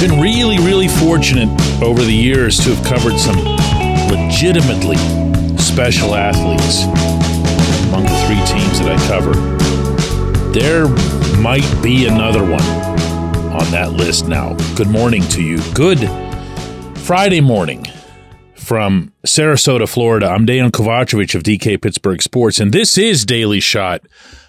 Been really, really fortunate over the years to have covered some legitimately special athletes among the three teams that I cover. There might be another one on that list now. Good morning to you. Good Friday morning from Sarasota, Florida. I'm Dejan Kovacevic of DK Pittsburgh Sports, and this is Daily Shot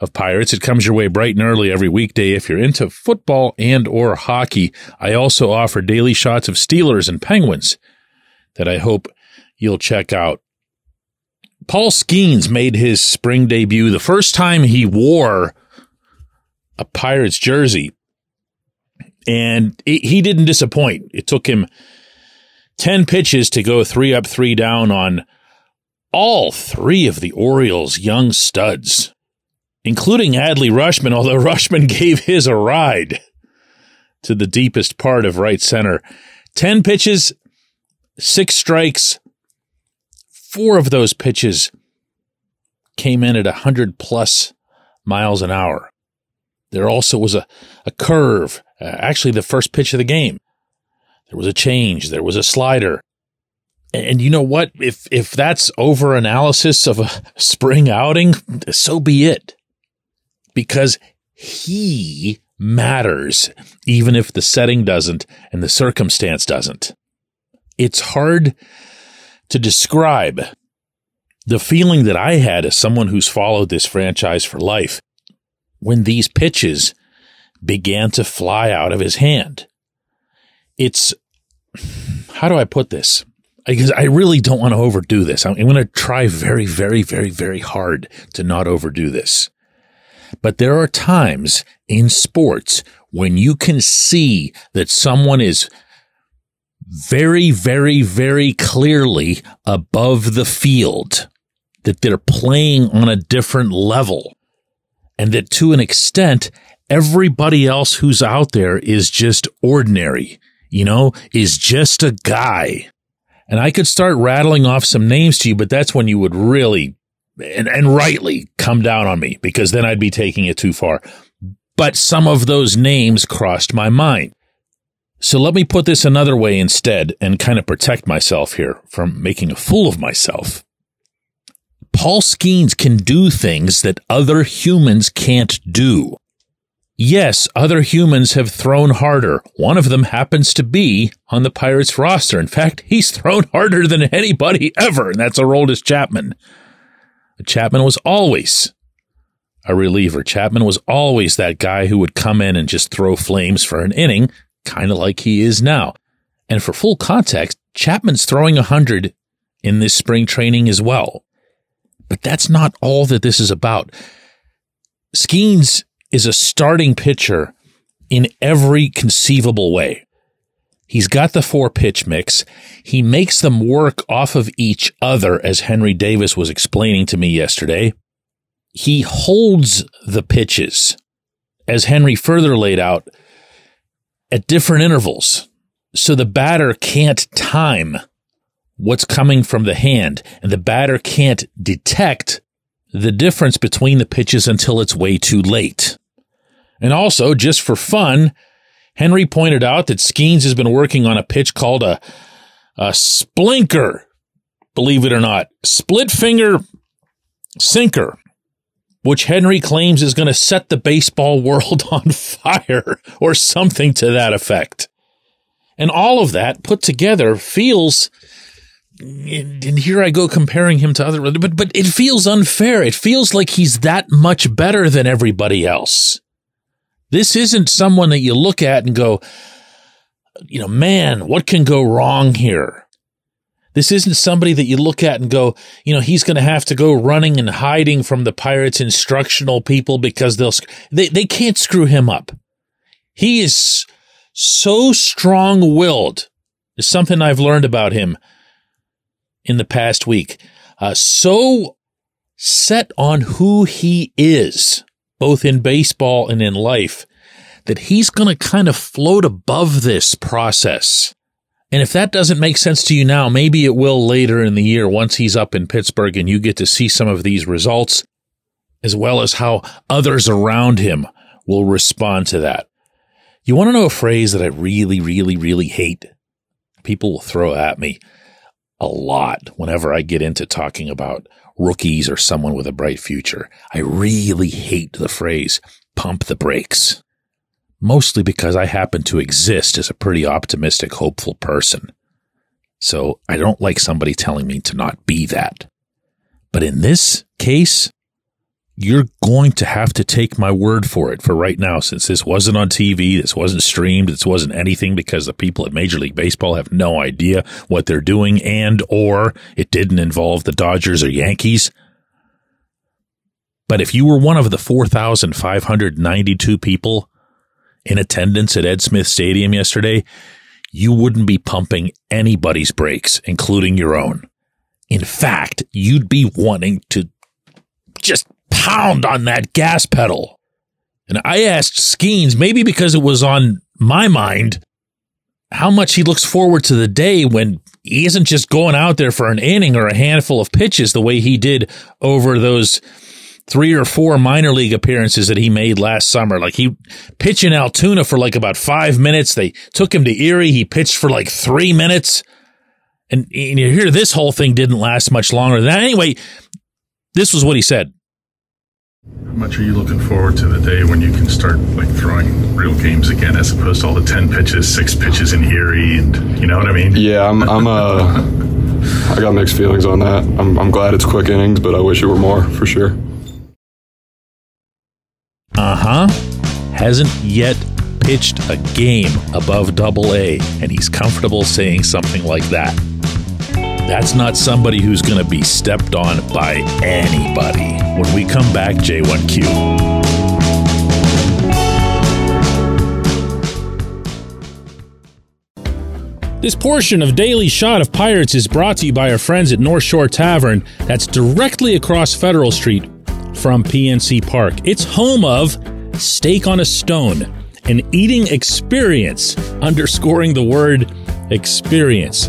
of Pirates. It comes your way bright and early every weekday if you're into football and or hockey. I also offer daily shots of Steelers and Penguins that I hope you'll check out. Paul Skenes made his spring debut the first time he wore a Pirates jersey, and he didn't disappoint. It took him 10 pitches to go three up, three down on all three of the Orioles' young studs including Adley Rutschman, although Rutschman gave his a ride to the deepest part of right center. 10 pitches, six strikes. Four of those pitches came in at 100 plus miles an hour. There also was a, a curve, uh, actually, the first pitch of the game. There was a change, there was a slider. And you know what? If if that's over analysis of a spring outing, so be it because he matters, even if the setting doesn't and the circumstance doesn't. It's hard to describe the feeling that I had as someone who's followed this franchise for life when these pitches began to fly out of his hand. It's, how do I put this? Because I really don't want to overdo this. I'm going to try very, very, very, very hard to not overdo this. But there are times in sports when you can see that someone is very, very, very clearly above the field, that they're playing on a different level, and that to an extent, everybody else who's out there is just ordinary, you know, is just a guy. And I could start rattling off some names to you, but that's when you would really and, and rightly come down on me because then I'd be taking it too far. But some of those names crossed my mind. So let me put this another way instead and kind of protect myself here from making a fool of myself. Paul Skenes can do things that other humans can't do. Yes, other humans have thrown harder. One of them happens to be on the Pirates roster. In fact, he's thrown harder than anybody ever, and that's Aroldis Chapman. Chapman was always a reliever. Chapman was always that guy who would come in and just throw flames for an inning, kind of like he is now. And for full context, Chapman's throwing 100 in this spring training as well. But that's not all that this is about. Skenes is a starting pitcher in every conceivable way. He's got the four pitch mix. He makes them work off of each other, as Henry Davis was explaining to me yesterday. He holds the pitches, as Henry further laid out, at different intervals. So the batter can't time what's coming from the hand, and the batter can't detect the difference between the pitches until it's way too late. And also, just for fun, Henry pointed out that Skenes has been working on a pitch called a, a splinker. Believe it or not, split finger sinker, which Henry claims is going to set the baseball world on fire or something to that effect. And all of that put together feels and here I go comparing him to other, but, but it feels unfair. It feels like he's that much better than everybody else. This isn't someone that you look at and go, you know, man, what can go wrong here? This isn't somebody that you look at and go, you know, he's going to have to go running and hiding from the Pirates instructional people because they'll, they, they can't screw him up. He is so strong willed. Is something I've learned about him in the past week. Uh, so set on who he is, both in baseball and in life, that he's going to kind of float above this process. And if that doesn't make sense to you now, maybe it will later in the year once he's up in Pittsburgh and you get to see some of these results, as well as how others around him will respond to that. You want to know a phrase that I really, really, really hate? People will throw at me a lot whenever I get into talking about rookies or someone with a bright future. I really hate the phrase pump the brakes. Mostly because I happen to exist as a pretty optimistic, hopeful person. So I don't like somebody telling me to not be that. But in this case, you're going to have to take my word for it for right now, since this wasn't on TV, this wasn't streamed, this wasn't anything because the people at Major League Baseball have no idea what they're doing and or it didn't involve the Dodgers or Yankees. But if you were one of the 4,592 people in attendance at Ed Smith Stadium yesterday, you wouldn't be pumping anybody's brakes, including your own. In fact, you'd be wanting to just pound on that gas pedal. And I asked Skenes, maybe because it was on my mind, how much he looks forward to the day when he isn't just going out there for an inning or a handful of pitches the way he did over those three or four minor league appearances that he made last summer. Like he pitched in Altoona for like about five minutes. They took him to Erie. He pitched for like three minutes. And, and you hear this whole thing didn't last much longer than that. Anyway, this was what he said. How much are you looking forward to the day when you can start like throwing real games again, as opposed to all the ten pitches, six pitches in Erie, and you know what I mean? Yeah, I'm. I'm uh, I got mixed feelings on that. I'm, I'm glad it's quick innings, but I wish it were more for sure. Uh huh. Hasn't yet pitched a game above Double A, and he's comfortable saying something like that. That's not somebody who's going to be stepped on by anybody. When we come back, J1Q. This portion of Daily Shot of Pirates is brought to you by our friends at North Shore Tavern, that's directly across Federal Street from PNC Park. It's home of Steak on a Stone, an eating experience, underscoring the word experience.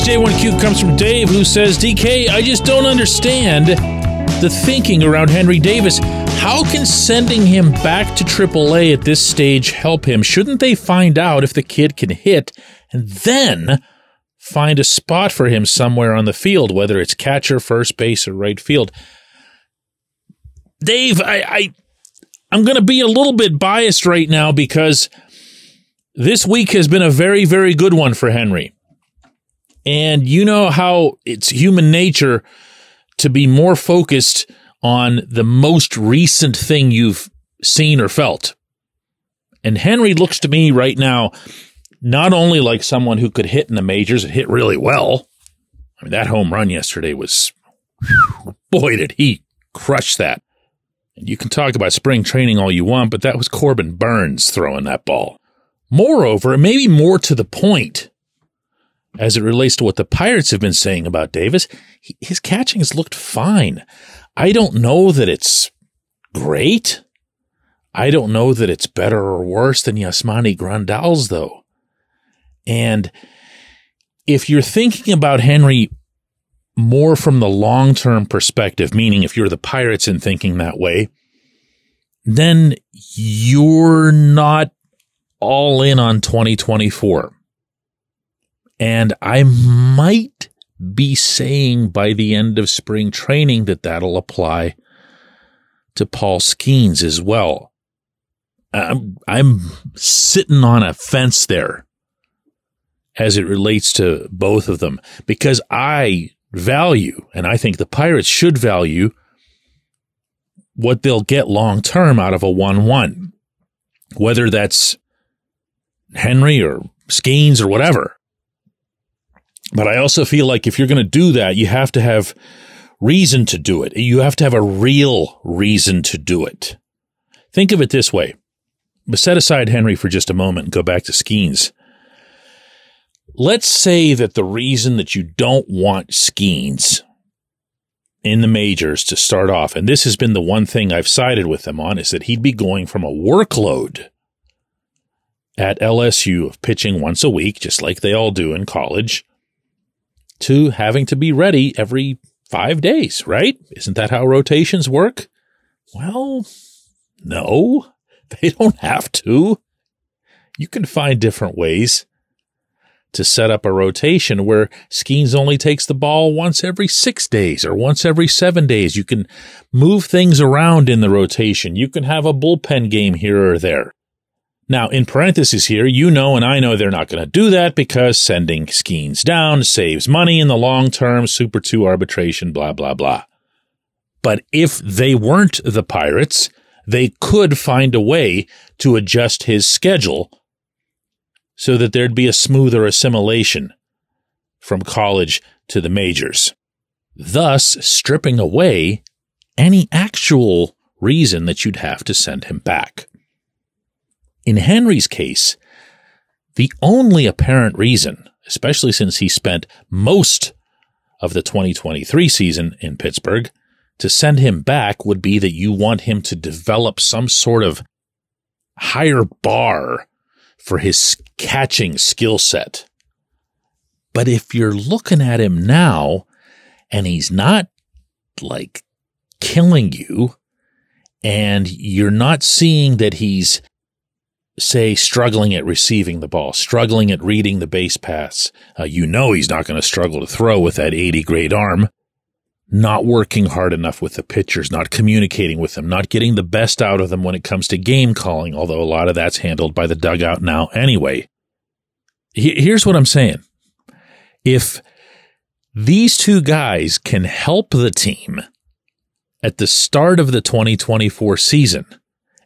J1Q comes from Dave, who says, DK, I just don't understand the thinking around Henry Davis. How can sending him back to AAA at this stage help him? Shouldn't they find out if the kid can hit and then find a spot for him somewhere on the field, whether it's catcher, first base, or right field? Dave, I, I I'm going to be a little bit biased right now because this week has been a very, very good one for Henry. And you know how it's human nature to be more focused on the most recent thing you've seen or felt. And Henry looks to me right now not only like someone who could hit in the majors and hit really well. I mean, that home run yesterday was, boy, did he crush that. And you can talk about spring training all you want, but that was Corbin Burnes throwing that ball. Moreover, maybe more to the point, as it relates to what the Pirates have been saying about Davis, his catching has looked fine. I don't know that it's great. I don't know that it's better or worse than Yasmani Grandal's, though. And if you're thinking about Henry more from the long term perspective, meaning if you're the Pirates and thinking that way, then you're not all in on 2024. And I might be saying by the end of spring training that that'll apply to Paul Skenes as well. I'm, I'm sitting on a fence there as it relates to both of them because I value, and I think the Pirates should value what they'll get long term out of a 1 1, whether that's Henry or Skenes or whatever. But I also feel like if you're going to do that, you have to have reason to do it. You have to have a real reason to do it. Think of it this way. But set aside Henry for just a moment and go back to Skenes. Let's say that the reason that you don't want Skenes in the majors to start off, and this has been the one thing I've sided with them on, is that he'd be going from a workload at LSU of pitching once a week, just like they all do in college, to having to be ready every five days, right? Isn't that how rotations work? Well, no, they don't have to. You can find different ways to set up a rotation where Skenes only takes the ball once every six days or once every seven days. You can move things around in the rotation. You can have a bullpen game here or there. Now, in parentheses here, you know and I know they're not going to do that because sending Skenes down saves money in the long term, Super 2 arbitration, blah, blah, blah. But if they weren't the Pirates, they could find a way to adjust his schedule so that there'd be a smoother assimilation from college to the majors, thus stripping away any actual reason that you'd have to send him back. In Henry's case, the only apparent reason, especially since he spent most of the 2023 season in Pittsburgh, to send him back would be that you want him to develop some sort of higher bar for his catching skill set. But if you're looking at him now and he's not like killing you and you're not seeing that he's say struggling at receiving the ball, struggling at reading the base paths, uh, you know he's not going to struggle to throw with that 80 grade arm not working hard enough with the pitchers, not communicating with them, not getting the best out of them when it comes to game calling, although a lot of that's handled by the dugout now anyway. Here's what I'm saying. If these two guys can help the team at the start of the 2024 season,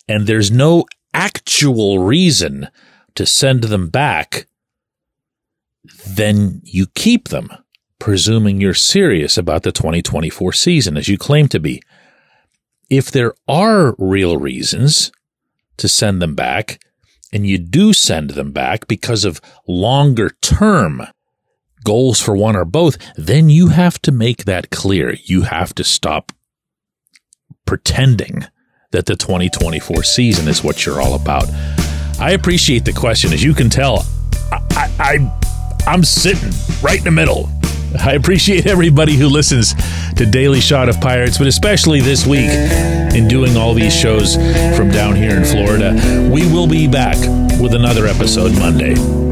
and there's no actual reason to send them back, then you keep them presuming you're serious about the 2024 season as you claim to be. If there are real reasons to send them back, and you do send them back because of longer term goals for one or both, then you have to make that clear. You have to stop pretending that the 2024 season is what you're all about. I appreciate the question. As you can tell, I, I, I I'm sitting right in the middle I appreciate everybody who listens to Daily Shot of Pirates, but especially this week in doing all these shows from down here in Florida. We will be back with another episode Monday.